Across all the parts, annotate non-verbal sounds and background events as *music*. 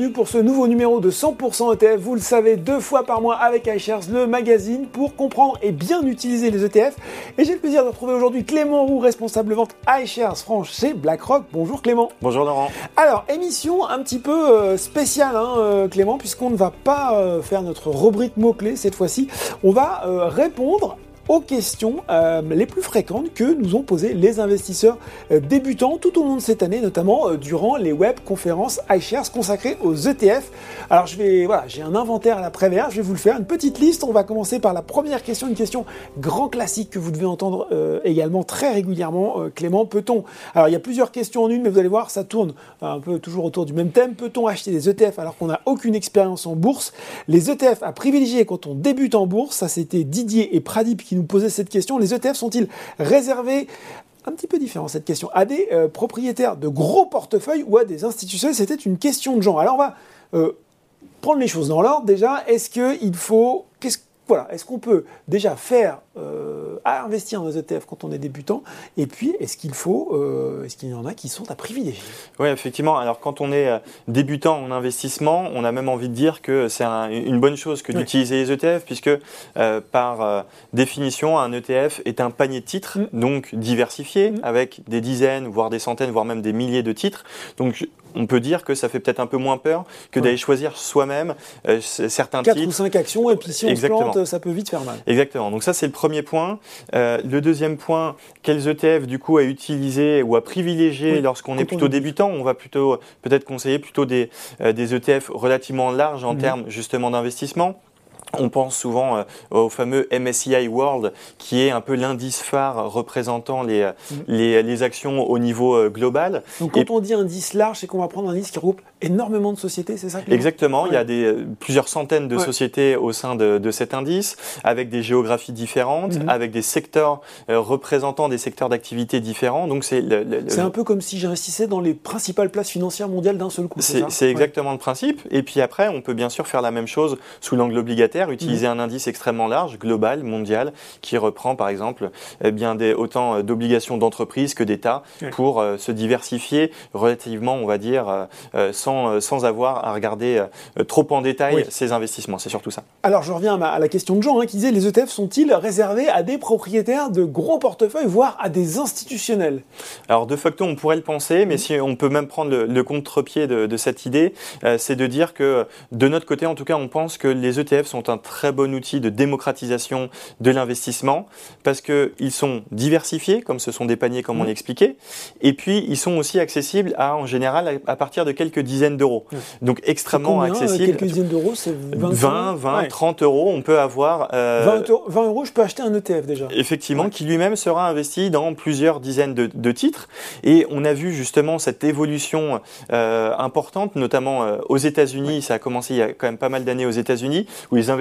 bienvenue pour ce nouveau numéro de 100% ETF. Vous le savez, deux fois par mois avec iShares, le magazine, pour comprendre et bien utiliser les ETF. Et j'ai le plaisir de retrouver aujourd'hui Clément Roux, responsable vente iShares France chez BlackRock. Bonjour Clément. Bonjour Laurent. Alors, émission un petit peu euh, spéciale, hein, euh, Clément, puisqu'on ne va pas euh, faire notre rubrique mots-clés cette fois-ci. On va répondre aux questions euh, les plus fréquentes que nous ont posées les investisseurs euh, débutants tout au long de cette année, notamment euh, durant les web conférences iShares consacrées aux ETF. Alors je vais, voilà, j'ai un inventaire à la prévère, je vais vous le faire, une petite liste. On va commencer par la première question, une question grand classique que vous devez entendre également très régulièrement, Clément. Peut-on, alors il y a plusieurs questions en une, mais vous allez voir, ça tourne un peu toujours autour du même thème. Peut-on acheter des ETF alors qu'on n'a aucune expérience en bourse Les ETF à privilégier quand on débute en bourse, ça c'était Didier et Pradip qui nous poser cette question. Les ETF sont-ils réservés? Un petit peu différent cette question, à des euh, propriétaires de gros portefeuilles ou à des institutions C'était une question de genre. Alors on va euh, prendre les choses dans l'ordre. Déjà, est-ce qu'il faut... Qu'est-ce, voilà, est-ce qu'on peut déjà faire euh, à investir dans les ETF quand on est débutant Et puis, est-ce qu'il faut, euh, est-ce qu'il y en a qui sont à privilégier? Oui, effectivement. Alors, quand on est euh, débutant en investissement, on a même envie de dire que c'est une bonne chose que d'utiliser les ETF, puisque par définition, un ETF est un panier de titres, mm. donc diversifié, mm. avec des dizaines, voire des centaines, voire même des milliers de titres. Donc, on peut dire que ça fait peut-être un peu moins peur que d'aller choisir soi-même certains titres. 4 ou 5 actions, et puis si on se plante, ça peut vite faire mal. Exactement. Donc ça, c'est le premier point. Euh, le deuxième point, quels ETF du coup à utiliser ou à privilégier lorsqu'on est plutôt débutant? On va plutôt peut-être conseiller plutôt des, euh, des ETF relativement larges en mhm. termes justement d'investissement. On pense souvent euh, au fameux MSCI World, qui est un peu l'indice phare représentant les, mm. les, les, actions au niveau euh, global. Donc quand on dit indice large, c'est qu'on va prendre un indice qui regroupe énormément de sociétés, c'est ça Exactement, il y a des, euh, plusieurs centaines de sociétés au sein de, de, cet indice, avec des géographies différentes, mm-hmm. avec des secteurs représentant des secteurs d'activité différents. Donc c'est c'est un peu comme si j'investissais dans les principales places financières mondiales d'un seul coup. C'est exactement le principe. Et puis après, on peut bien sûr faire la même chose sous l'angle obligataire utiliser mhm. un indice extrêmement large, global, mondial, qui reprend par exemple eh bien des, autant euh, d'obligations d'entreprise que d'État pour euh, se diversifier relativement, on va dire, euh, sans, sans avoir à regarder trop en détail ces investissements. C'est surtout ça. Alors je reviens à, la question de Jean hein, qui disait les ETF sont-ils réservés à des propriétaires de gros portefeuilles, voire à des institutionnels? Alors de facto, on pourrait le penser, mais mhm. si on peut même prendre le, contre-pied de, de, cette idée, c'est de dire que de notre côté, en tout cas, on pense que les ETF sont un très bon outil de démocratisation de l'investissement parce qu'ils sont diversifiés, comme ce sont des paniers comme on l'expliquait, et puis ils sont aussi accessibles à, en général à, partir de quelques dizaines d'euros. Donc extrêmement euh, accessibles. Quelques dizaines d'euros, c'est 20, 20, 30 euros, on peut avoir... 20, euh, euros, je peux acheter un ETF déjà. Effectivement, qui lui-même sera investi dans plusieurs dizaines de, titres. Et on a vu justement cette évolution euh, importante, notamment aux États-Unis. Ça a commencé il y a quand même pas mal d'années aux États-Unis, où les investisseurs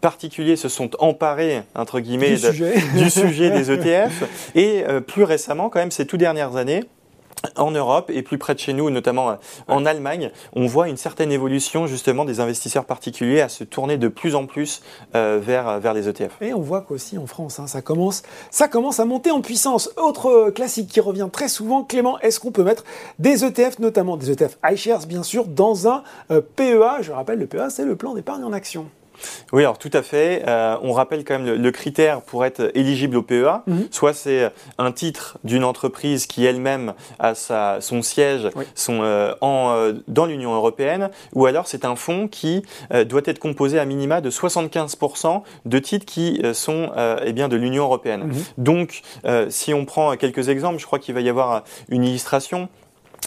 particuliers se sont emparés entre guillemets du, sujet. du sujet des *laughs* ETF et euh, plus récemment quand même ces tout dernières années en Europe et plus près de chez nous, notamment euh, en Allemagne, on voit une certaine évolution justement des investisseurs particuliers à se tourner de plus en plus euh, vers, vers les ETF. Et on voit qu'aussi en France, hein, ça, commence, ça commence à monter en puissance. Autre classique qui revient très souvent, Clément, est-ce qu'on peut mettre des ETF, notamment des ETF iShares bien sûr, dans un PEA Je rappelle, le PEA, c'est le plan d'épargne en action. Oui, alors tout à fait. Euh, on rappelle quand même le, critère pour être éligible au PEA. Mhm. Soit c'est un titre d'une entreprise qui elle-même a sa, son siège son, euh, en, euh, dans l'Union européenne, ou alors c'est un fonds qui doit être composé à minima de 75% de titres qui sont eh bien, de l'Union européenne. Mhm. Donc, si on prend quelques exemples, je crois qu'il va y avoir une illustration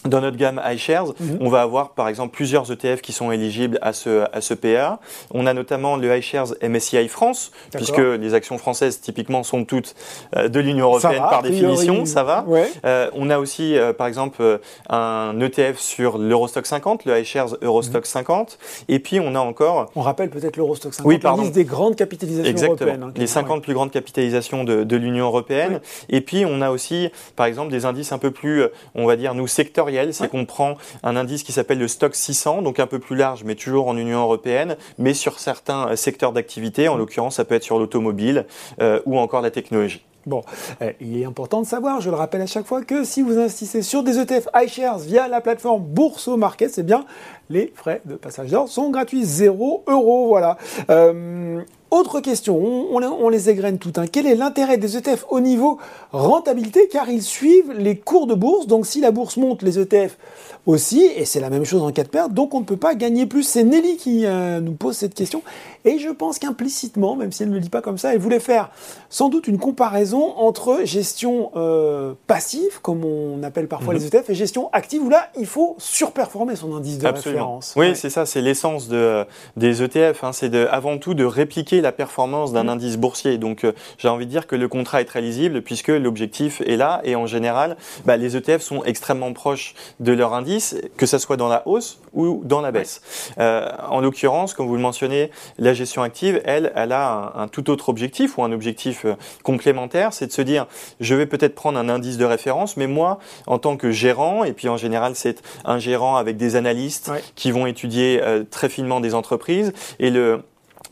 dans notre gamme iShares, mhm. on va avoir par exemple plusieurs ETF qui sont éligibles à ce, à ce PA. On a notamment le iShares MSCI France, puisque les actions françaises typiquement sont toutes euh, de l'Union européenne par définition, ça va. Euh, on a aussi euh, par exemple un ETF sur l'Eurostock 50, le iShares Eurostock 50. Mhm. Et puis on a encore... On rappelle peut-être l'Eurostock 50, oui, pardon. des grandes capitalisations Exactement. européennes. Hein, les 50 plus grandes capitalisations de, de l'Union européenne. Et puis on a aussi par exemple des indices un peu plus, on va dire, nous secteurs c'est qu'on prend un indice qui s'appelle le stock 600, donc un peu plus large, mais toujours en Union européenne, mais sur certains euh, secteurs d'activité. En l'occurrence, ça peut être sur l'automobile euh, ou encore la technologie. Bon, eh, il est important de savoir, je le rappelle à chaque fois, que si vous investissez sur des ETF iShares via la plateforme Bourso Market, c'est bien les frais de passage d'or sont gratuits, 0 euros, voilà. Euh, autre question, on, les égrène tout. Hein. Quel est l'intérêt des ETF au niveau rentabilité Car ils suivent les cours de bourse? Donc si la bourse monte, les ETF aussi, et c'est la même chose en cas de perte, donc on ne peut pas gagner plus. C'est Nelly qui euh, nous pose cette question. Et je pense qu'implicitement, même si elle ne le dit pas comme ça, elle voulait faire sans doute une comparaison entre gestion euh, passive, comme on appelle parfois les mhm. ETF, et gestion active, où là, il faut surperformer son indice de référence. Oui, c'est ça, c'est l'essence de, des ETF. Hein. c'est avant tout de répliquer la performance d'un mhm. indice boursier. Donc euh, j'ai envie de dire que le contrat est très lisible, puisque l'objectif est là, et en général, bah, les ETF sont extrêmement proches de leur indice, que ce soit dans la hausse ou dans la baisse. Euh, en l'occurrence, comme vous le mentionnez, la gestion active, elle, elle a un, tout autre objectif ou un objectif euh, complémentaire, c'est de se dire, je vais peut-être prendre un indice de référence, mais moi, en tant que gérant, et puis en général, c'est un gérant avec des analystes qui vont étudier très finement des entreprises, et le,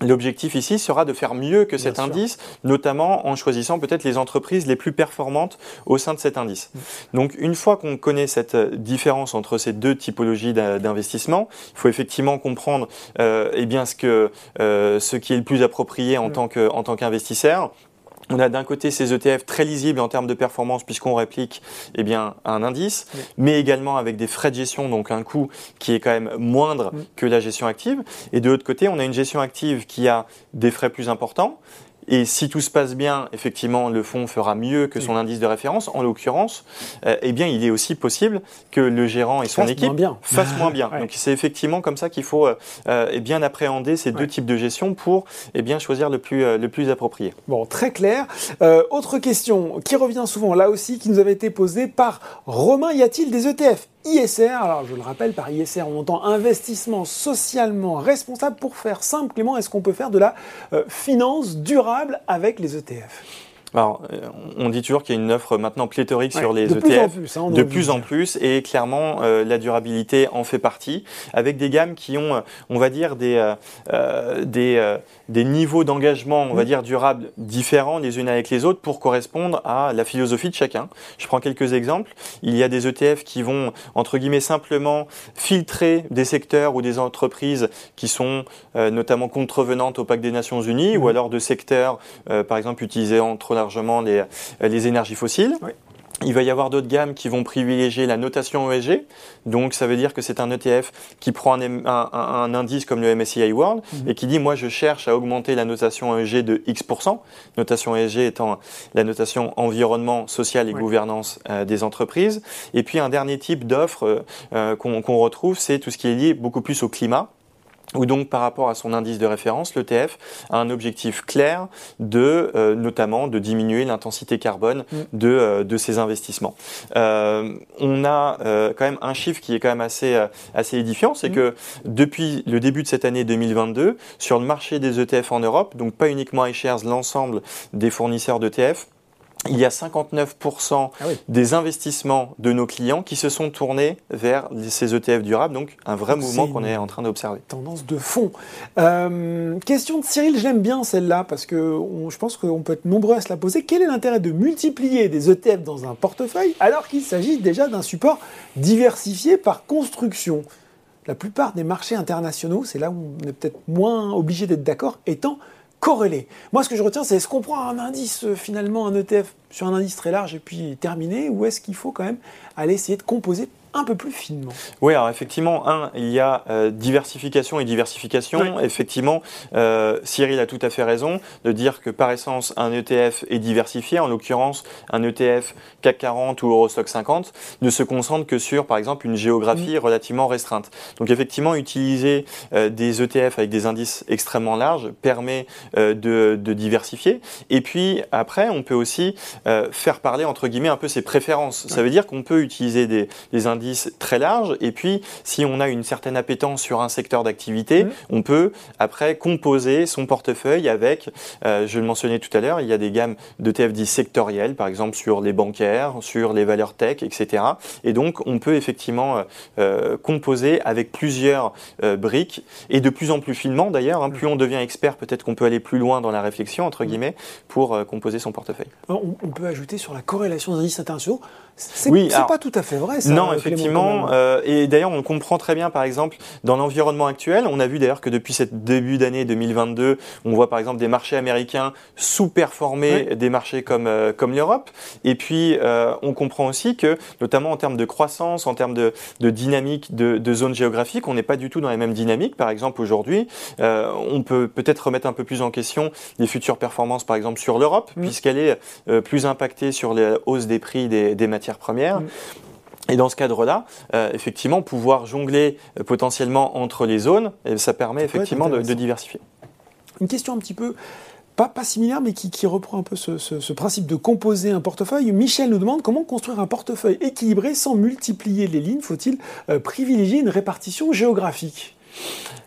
L'objectif ici sera de faire mieux que cet indice, notamment en choisissant peut-être les entreprises les plus performantes au sein de cet indice. Mm. Donc une fois qu'on connaît cette euh, différence entre ces deux typologies d'investissement, il faut effectivement comprendre euh, eh bien ce que euh, ce qui est le plus approprié en mm. tant que en tant qu'investisseur on a d'un côté ces ETF très lisibles en termes de performance puisqu'on réplique eh bien, un indice, mais également avec des frais de gestion, donc un coût qui est quand même moindre que la gestion active. Et de l'autre côté, on a une gestion active qui a des frais plus importants, et si tout se passe bien, effectivement, le fonds fera mieux que son indice de référence. En l'occurrence, euh, eh bien, il est aussi possible que le gérant et son équipe fassent moins bien. *laughs* Donc, c'est effectivement comme ça qu'il faut euh, euh, eh bien appréhender ces deux types de gestion pour eh bien choisir le plus le plus approprié. Bon, très clair. autre question qui revient souvent là aussi, qui nous avait été posée par Romain. Y a-t-il des ETF ISR, alors je le rappelle, par ISR, on entend investissement socialement responsable. Pour faire simple, Clément, est-ce qu'on peut faire de la euh, finance durable avec les ETF alors, euh, on dit toujours qu'il y a une offre maintenant pléthorique sur les ETF, hein, de plus en plus, et clairement euh, la durabilité en fait partie, avec des gammes qui ont, on va dire, des des des niveaux d'engagement, on va dire, durables différents les unes avec les autres pour correspondre à la philosophie de chacun. Je prends quelques exemples. Il y a des ETF qui vont, entre guillemets, simplement filtrer des secteurs ou des entreprises qui sont euh, notamment contrevenantes au pacte des Nations Unies ou mmh. alors de secteurs, euh, par exemple, utilisant trop largement les, les énergies fossiles. Il va y avoir d'autres gammes qui vont privilégier la notation ESG. Donc, ça veut dire que c'est un ETF qui prend un, indice comme le MSCI World mhm. et qui dit, moi, je cherche à augmenter la notation ESG de X%. Notation ESG étant la notation environnement, social et gouvernance euh, des entreprises. Et puis, un dernier type d'offre euh, euh, qu'on retrouve, c'est tout ce qui est lié beaucoup plus au climat ou donc par rapport à son indice de référence, l'ETF a un objectif clair de euh, notamment de diminuer l'intensité carbone mm. de, euh, de ses investissements. Euh, on a quand même un chiffre qui est quand même assez, assez édifiant, c'est mm. que depuis le début de cette année 2022, sur le marché des ETF en Europe, donc pas uniquement iShares, l'ensemble des fournisseurs d'ETF, il y a 59% ah des investissements de nos clients qui se sont tournés vers ces ETF durables, donc un vrai mouvement qu'on est en train d'observer. Tendance de fond. Euh, question de Cyril, j'aime bien celle-là parce que je pense qu'on peut être nombreux à se la poser. Quel est l'intérêt de multiplier des ETF dans un portefeuille alors qu'il s'agit déjà d'un support diversifié par construction? La plupart des marchés internationaux, c'est là où on est peut-être moins obligé d'être d'accord, étant corrélé. Moi, ce que je retiens, c'est est-ce qu'on prend un indice, euh, finalement, un ETF sur un indice très large et puis terminer, ou est-ce qu'il faut quand même aller essayer de composer un peu plus finement. Oui, alors effectivement, un, il y a euh, diversification et diversification. Effectivement, euh, Cyril a tout à fait raison de dire que par essence, un ETF est diversifié. En l'occurrence, un ETF CAC 40 ou Eurostock 50 ne se concentre que sur, par exemple, une géographie relativement restreinte. Donc effectivement, utiliser euh, des ETF avec des indices extrêmement larges permet de, diversifier. Et puis après, on peut aussi faire parler entre guillemets un peu ses préférences. Ça veut dire qu'on peut utiliser des, des indices très large. Et puis, si on a une certaine appétence sur un secteur d'activité, mmh. on peut après composer son portefeuille avec, euh, je le mentionnais tout à l'heure, il y a des gammes de TF10 sectorielles, par exemple sur les bancaires, sur les valeurs tech, etc. Et donc, on peut effectivement euh, composer avec plusieurs briques et de plus en plus finement d'ailleurs. Hein, plus on devient expert, peut-être qu'on peut aller plus loin dans la réflexion, entre guillemets, pour composer son portefeuille. On, on peut ajouter sur la corrélation des indices internationaux c'est oui, pas tout à fait vrai. Ça, non, effectivement. Euh, et d'ailleurs, on comprend très bien, par exemple, dans l'environnement actuel, on a vu d'ailleurs que depuis ce début d'année 2022, on voit par exemple des marchés américains sous-performer des marchés comme, euh, comme l'Europe. Et puis, euh, on comprend aussi que, notamment en termes de croissance, en termes de, de dynamique de, de zones géographiques, on n'est pas du tout dans les mêmes dynamiques. Par exemple, aujourd'hui, on peut peut-être remettre un peu plus en question les futures performances, par exemple, sur l'Europe, puisqu'elle est plus impactée sur les hausses des prix des, des matières premières. Mm. Et dans ce cadre-là, euh, effectivement, pouvoir jongler euh, potentiellement entre les zones, ça permet effectivement de, diversifier. Une question un petit peu, pas, pas similaire, mais qui, reprend un peu ce, principe de composer un portefeuille. Michel nous demande comment construire un portefeuille équilibré sans multiplier les lignes. Faut-il euh, privilégier une répartition géographique?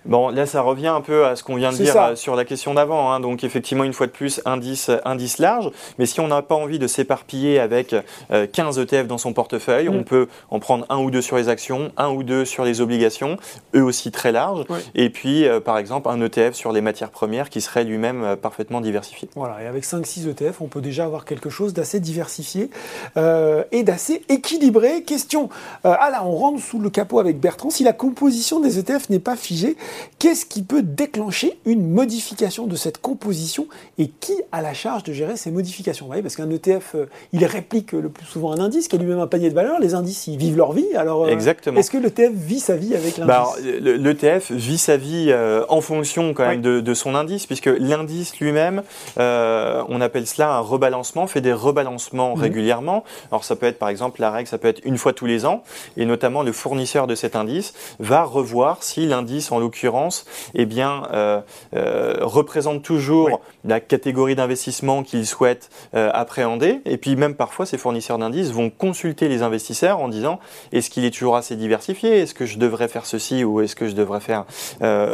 Bon, là, ça revient un peu à ce qu'on vient de dire euh, sur la question d'avant. Hein. Donc, effectivement, une fois de plus, indice, indice large. Mais si on n'a pas envie de s'éparpiller avec 15 euh, ETF dans son portefeuille, mm. on peut en prendre un ou deux sur les actions, un ou deux sur les obligations, eux aussi très larges. Et puis, euh, par exemple, un ETF sur les matières premières qui serait lui-même parfaitement diversifié. Voilà, et avec 5-6 ETF, on peut déjà avoir quelque chose d'assez diversifié et d'assez équilibré. Question, ah là, on rentre sous le capot avec Bertrand. Si la composition des ETF n'est pas figée, Qu'est-ce qui peut déclencher une modification de cette composition et qui a la charge de gérer ces modifications? Voyez, Parce qu'un ETF, euh, il réplique le plus souvent un indice qui est lui-même un panier de valeurs. Les indices, ils vivent leur vie. Alors, euh, est-ce que l'ETF vit sa vie avec bah, l'indice? L'ETF vit sa vie euh, en fonction quand même de, son indice, puisque l'indice lui-même, on appelle cela un rebalancement, fait des rebalancements mhm. régulièrement. Alors ça peut être par exemple, la règle, ça peut être une fois tous les ans, et notamment le fournisseur de cet indice va revoir si l'indice, en l'occurrence, eh bien, euh, euh, représente toujours la catégorie d'investissement qu'ils souhaitent euh, appréhender. Et puis même parfois, ces fournisseurs d'indices vont consulter les investisseurs en disant est-ce qu'il est toujours assez diversifié? Est-ce que je devrais faire ceci ou est-ce que je devrais faire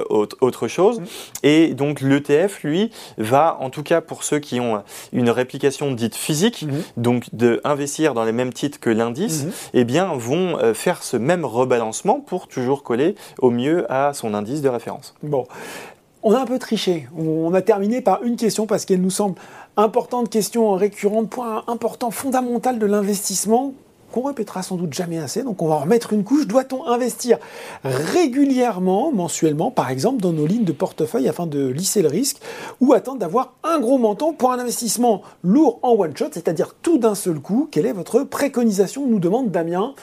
autre, chose? Et donc l'ETF, lui, va, en tout cas pour ceux qui ont une réplication dite physique, mhm. donc de investir dans les mêmes titres que l'indice, mhm. eh bien, vont faire ce même rebalancement pour toujours coller au mieux à son indice de référence. Bon, on a un peu triché. On a terminé par une question parce qu'elle nous semble importante, question récurrente, point important, fondamental de l'investissement qu'on répétera sans doute jamais assez, donc on va en remettre une couche. Doit-on investir régulièrement, mensuellement, par exemple, dans nos lignes de portefeuille afin de lisser le risque, ou attendre d'avoir un gros montant pour un investissement lourd en one shot, c'est-à-dire tout d'un seul coup? Quelle est votre préconisation nous demande Damien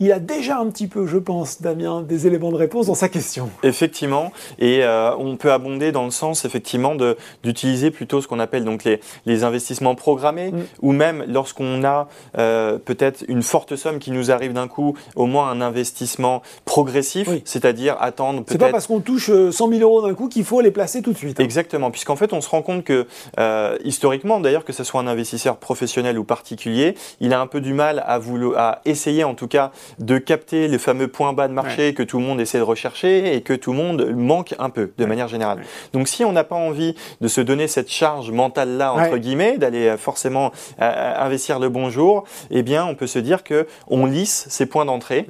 il a déjà un petit peu, je pense, Damien, des éléments de réponse dans sa question. Effectivement, et euh, on peut abonder dans le sens effectivement d'utiliser plutôt ce qu'on appelle donc les, les investissements programmés, mm. ou même lorsqu'on a euh, peut-être une forte somme qui nous arrive d'un coup, au moins un investissement progressif, c'est-à-dire attendre peut-être. C'est pas parce qu'on touche 100 euh, 000 euros d'un coup qu'il faut les placer tout de suite. Hein. Exactement, puisqu'en fait on se rend compte que historiquement, d'ailleurs que ce soit un investisseur professionnel ou particulier, il a un peu du mal à, vouloir, à essayer en tout cas de capter les fameux points bas de marché que tout le monde essaie de rechercher et que tout le monde manque un peu de manière générale. Donc si on n'a pas envie de se donner cette charge mentale là entre guillemets, d'aller euh, forcément euh, euh, investir le bon jour, eh bien on peut se dire que on lisse ces points d'entrée.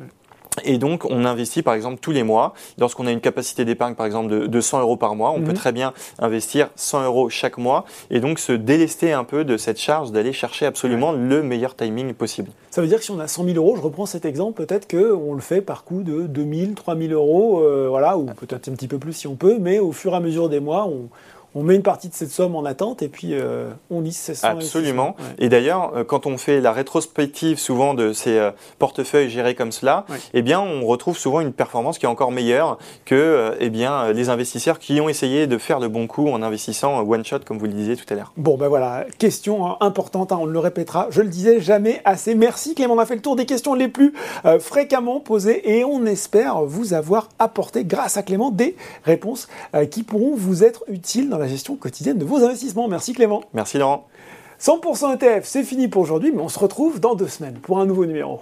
Et donc, on investit par exemple tous les mois. Lorsqu'on a une capacité d'épargne par exemple de, 100 euros par mois, on peut mhm. très bien investir 100 euros chaque mois et donc se délester un peu de cette charge d'aller chercher absolument le meilleur timing possible. Ça veut dire que si on a 100 000 euros, je reprends cet exemple, peut-être qu'on le fait par coût de 2000, 3000 euros, euh, voilà, ou peut-être un petit peu plus si on peut, mais au fur et à mesure des mois, on, on met une partie de cette somme en attente et puis euh, on lisse ces. Absolument. Et d'ailleurs, euh, quand on fait la rétrospective souvent de ces euh, portefeuilles gérés comme cela, eh bien, on retrouve souvent une performance qui est encore meilleure que eh bien, les investisseurs qui ont essayé de faire le bon coup en investissant one shot, comme vous le disiez tout à l'heure. Bon, ben voilà, question hein, importante, hein, on le répétera, je le disais jamais assez. Merci Clément, on a fait le tour des questions les plus fréquemment posées et on espère vous avoir apporté, grâce à Clément, des réponses qui pourront vous être utiles dans la gestion quotidienne de vos investissements. Merci Clément. Merci Laurent. 100% ETF, c'est fini pour aujourd'hui, mais on se retrouve dans deux semaines pour un nouveau numéro.